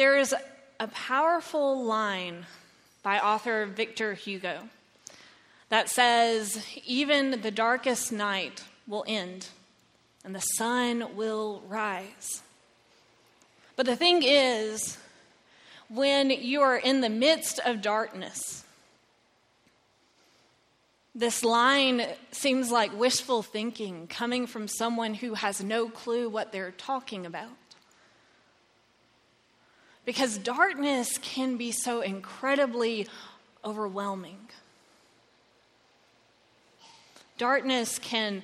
There is a powerful line by author Victor Hugo that says, Even the darkest night will end and the sun will rise. But the thing is, when you are in the midst of darkness, this line seems like wishful thinking coming from someone who has no clue what they're talking about. Because darkness can be so incredibly overwhelming. Darkness can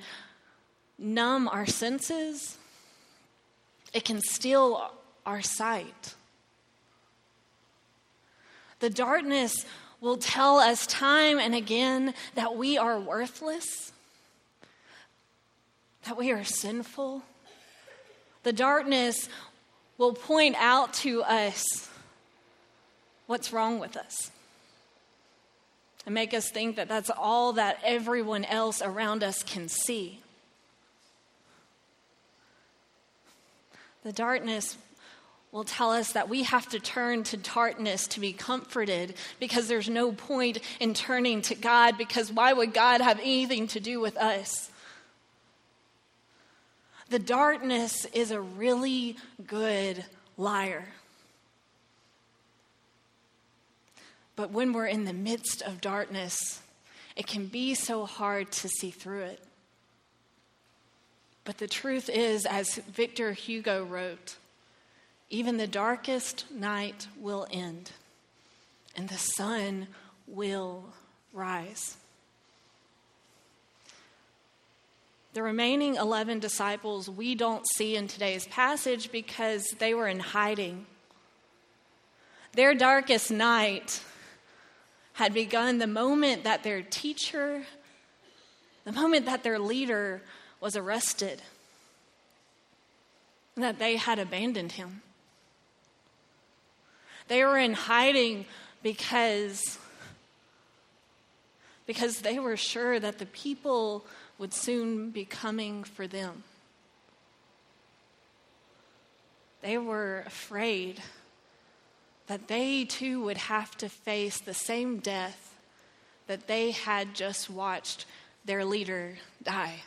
numb our senses, it can steal our sight. The darkness will tell us time and again that we are worthless, that we are sinful. The darkness will point out to us what's wrong with us and make us think that that's all that everyone else around us can see. The darkness will tell us that we have to turn to darkness to be comforted because there's no point in turning to God because why would God have anything to do with us? The darkness is a really good liar. But when we're in the midst of darkness, it can be so hard to see through it. But the truth is, as Victor Hugo wrote, even the darkest night will end and the sun will rise. The remaining 11 disciples we don't see in today's passage because they were in hiding. Their darkest night had begun the moment that their teacher, the moment that their leader was arrested, and that they had abandoned him. They were in hiding because, because they were sure that the people would soon be coming for them. They were afraid that they too would have to face the same death that they had just watched their leader die.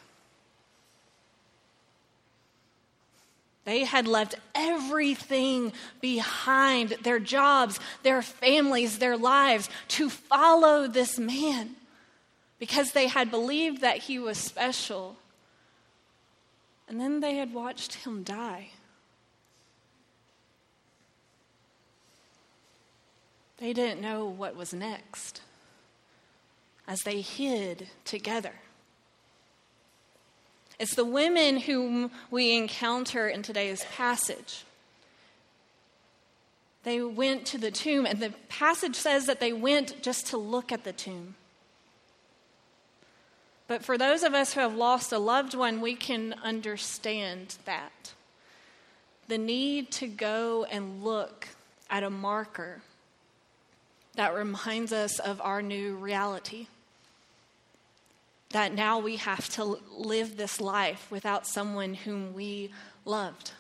They had left everything behind their jobs, their families, their lives to follow this man because they had believed that he was special. And then they had watched him die. They didn't know what was next as they hid together. It's the women whom we encounter in today's passage. They went to the tomb, and the passage says that they went just to look at the tomb. But for those of us who have lost a loved one, we can understand that. The need to go and look at a marker that reminds us of our new reality that now we have to live this life without someone whom we loved.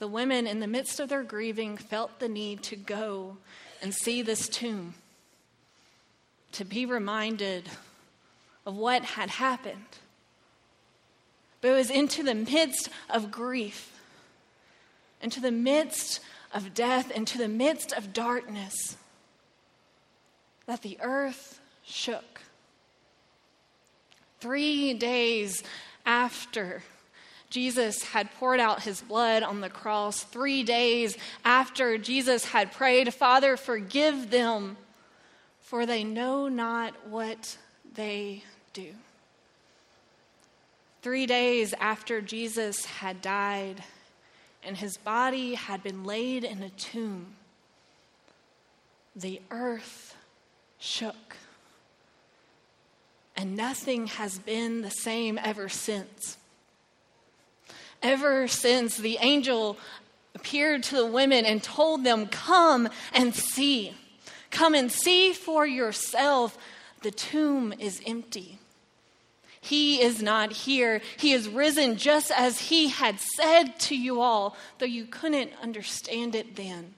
The women, in the midst of their grieving, felt the need to go and see this tomb, to be reminded of what had happened. But it was into the midst of grief, into the midst of death, into the midst of darkness, that the earth shook. Three days after Jesus had poured out his blood on the cross, three days after Jesus had prayed, Father, forgive them, for they know not what they do. Three days after Jesus had died and his body had been laid in a tomb, the earth shook and nothing has been the same ever since. Ever since the angel appeared to the women and told them, Come and see. Come and see for yourself. The tomb is empty. He is not here. He is risen just as he had said to you all, though you couldn't understand it then.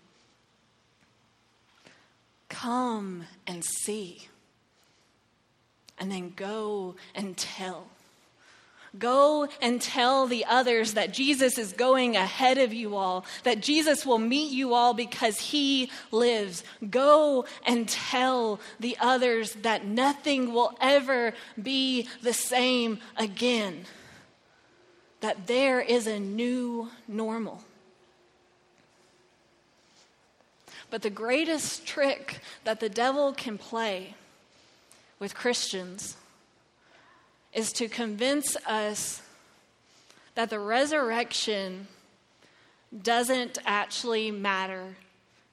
Come and see, and then go and tell. Go and tell the others that Jesus is going ahead of you all, that Jesus will meet you all because he lives. Go and tell the others that nothing will ever be the same again, that there is a new normal. But the greatest trick that the devil can play with Christians is to convince us that the resurrection doesn't actually matter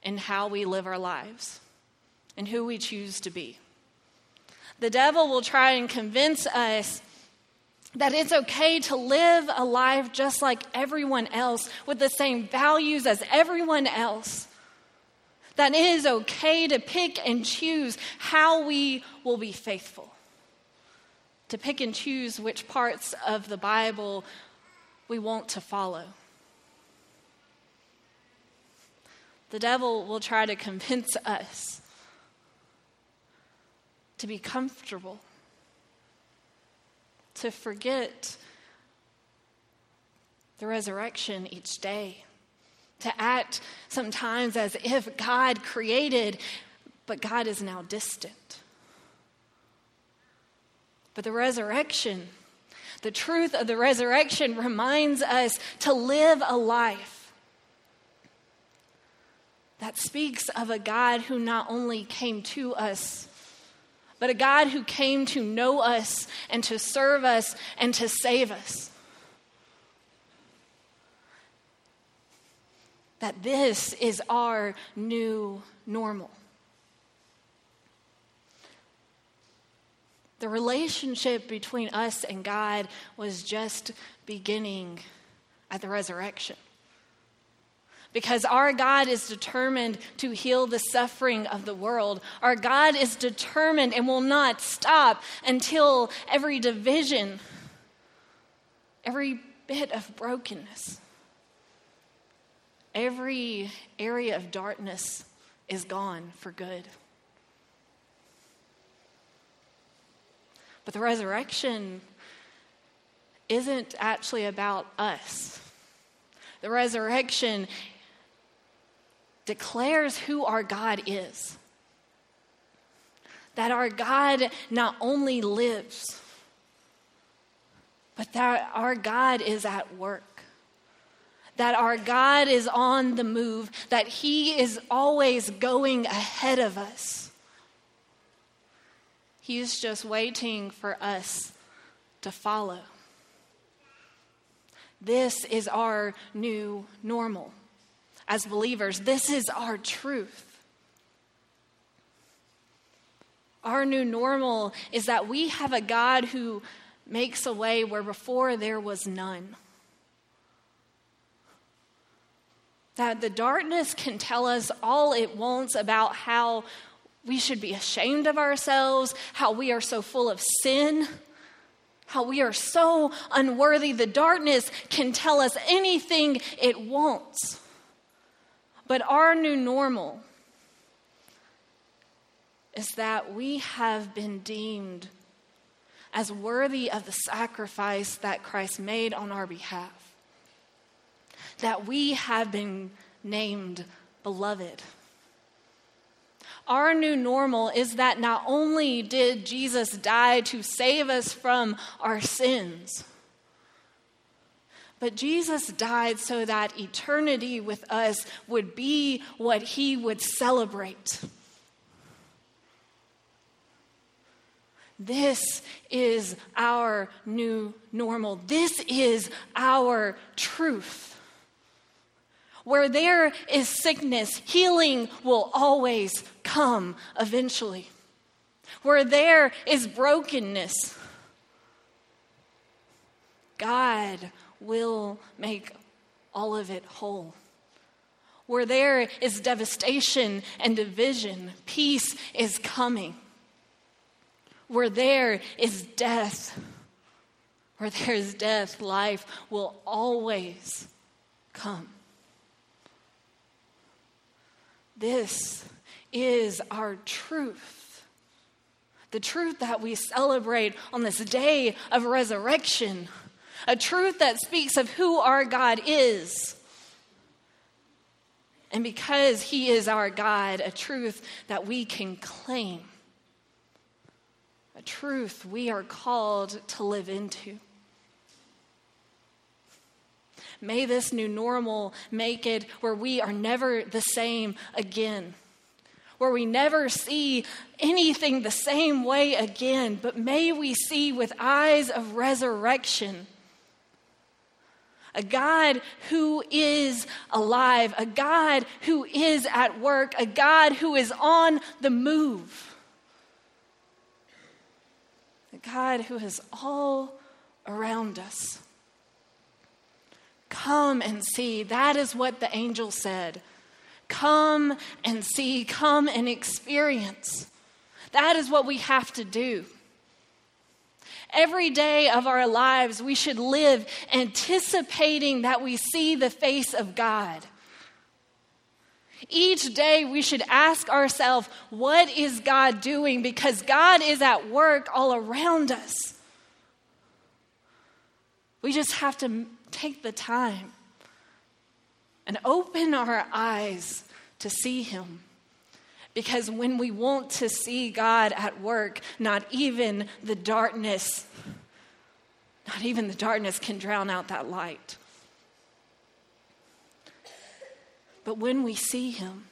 in how we live our lives and who we choose to be. The devil will try and convince us that it's okay to live a life just like everyone else with the same values as everyone else. That it is okay to pick and choose how we will be faithful to pick and choose which parts of the Bible we want to follow. The devil will try to convince us to be comfortable, to forget the resurrection each day, to act sometimes as if God created, but God is now distant. But the resurrection, the truth of the resurrection reminds us to live a life that speaks of a God who not only came to us, but a God who came to know us and to serve us and to save us. That this is our new normal. The relationship between us and God was just beginning at the resurrection. Because our God is determined to heal the suffering of the world. Our God is determined and will not stop until every division, every bit of brokenness, every area of darkness is gone for good. But the resurrection isn't actually about us. The resurrection declares who our God is. That our God not only lives, but that our God is at work. That our God is on the move, that He is always going ahead of us. He's just waiting for us to follow. This is our new normal. As believers, this is our truth. Our new normal is that we have a God who makes a way where before there was none. That the darkness can tell us all it wants about how we should be ashamed of ourselves, how we are so full of sin, how we are so unworthy. The darkness can tell us anything it wants. But our new normal is that we have been deemed as worthy of the sacrifice that Christ made on our behalf. That we have been named beloved. Our new normal is that not only did Jesus die to save us from our sins, but Jesus died so that eternity with us would be what he would celebrate. This is our new normal. This is our truth. Where there is sickness, healing will always come eventually. Where there is brokenness, God will make all of it whole. Where there is devastation and division, peace is coming. Where there is death, Where there is death, life will always come. This is our truth. The truth that we celebrate on this day of resurrection. A truth that speaks of who our God is. And because He is our God, a truth that we can claim. A truth we are called to live into. May this new normal make it where we are never the same again, where we never see anything the same way again, but may we see with eyes of resurrection. A God who is alive, a God who is at work, a God who is on the move, a God who is all around us. Come and see. That is what the angel said. Come and see. Come and experience. That is what we have to do. Every day of our lives, we should live anticipating that we see the face of God. Each day, we should ask ourselves, What is God doing? Because God is at work all around us. We just have to take the time and open our eyes to see Him. Because when we want to see God at work, not even the darkness, not even the darkness can drown out that light. But when we see Him,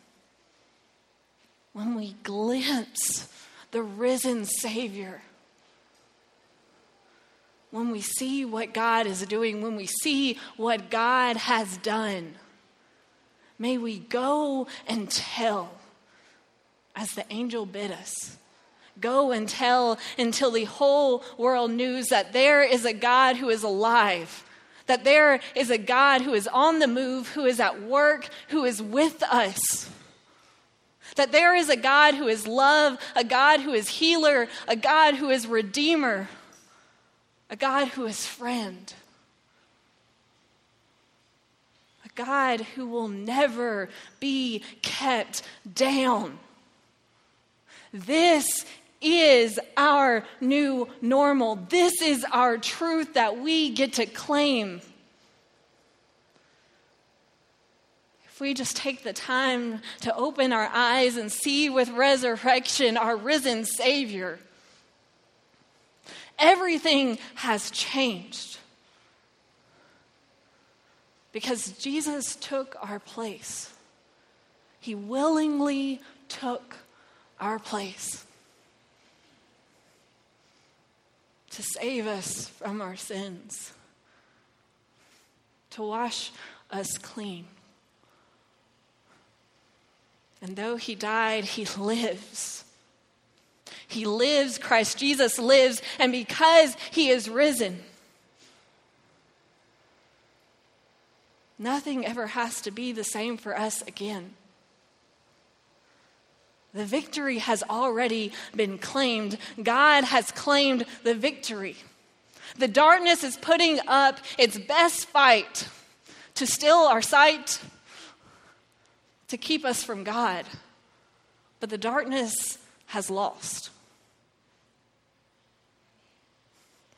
when we glimpse the risen Savior, when we see what God is doing, when we see what God has done, may we go and tell as the angel bid us. Go and tell until the whole world knows that there is a God who is alive, that there is a God who is on the move, who is at work, who is with us. That there is a God who is love, a God who is healer, a God who is redeemer a God who is friend, a God who will never be kept down. This is our new normal. This is our truth that we get to claim. If we just take the time to open our eyes and see with resurrection our risen Savior Everything has changed. Because Jesus took our place. He willingly took our place to save us from our sins, to wash us clean. And though he died, he lives he lives, Christ Jesus lives, and because he is risen, nothing ever has to be the same for us again. The victory has already been claimed. God has claimed the victory. The darkness is putting up its best fight to still our sight, to keep us from God. But the darkness has lost.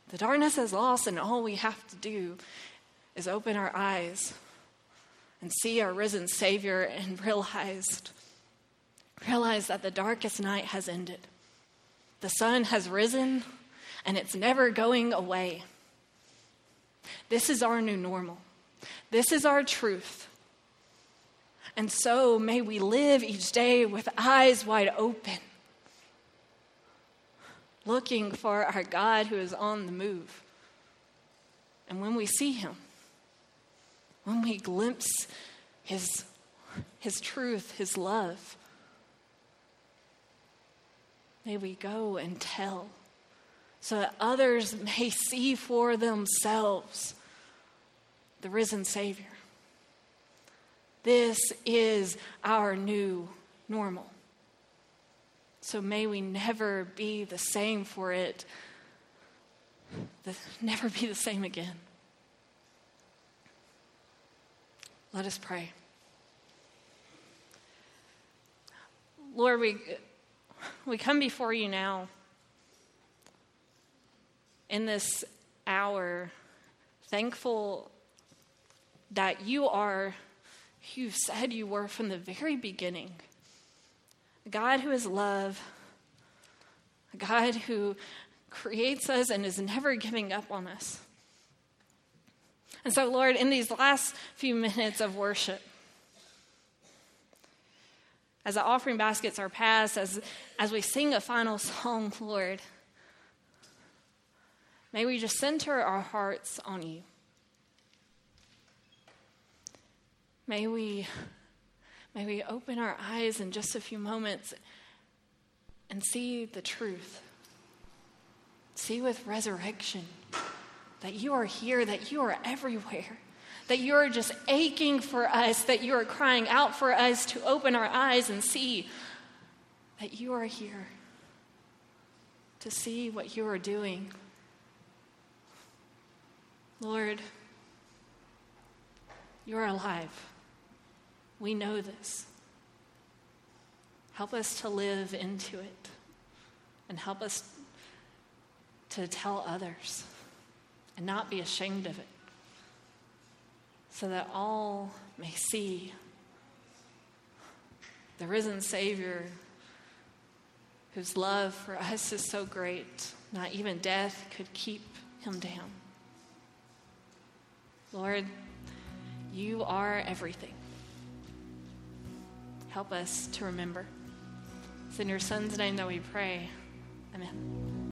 The darkness has lost, and all we have to do is open our eyes and see our risen Savior and realized, realize that the darkest night has ended. The sun has risen, and it's never going away. This is our new normal. This is our truth. And so may we live each day with eyes wide open looking for our God who is on the move. And when we see him, when we glimpse his, his truth, his love, may we go and tell so that others may see for themselves the risen Savior. This is our new normal. So may we never be the same for it never be the same again. Let us pray. Lord, we, we come before you now in this hour, thankful that you are who you said you were from the very beginning. A God who is love, a God who creates us and is never giving up on us. And so, Lord, in these last few minutes of worship, as the offering baskets are passed, as, as we sing a final song, Lord, may we just center our hearts on you. May we, may we open our eyes in just a few moments and see the truth. See with resurrection that you are here, that you are everywhere, that you are just aching for us, that you are crying out for us to open our eyes and see that you are here to see what you are doing. Lord, you're alive. We know this. Help us to live into it and help us to tell others and not be ashamed of it so that all may see the risen Savior whose love for us is so great, not even death could keep him down. Lord, you are everything. Help us to remember. It's in your Son's name that we pray. Amen.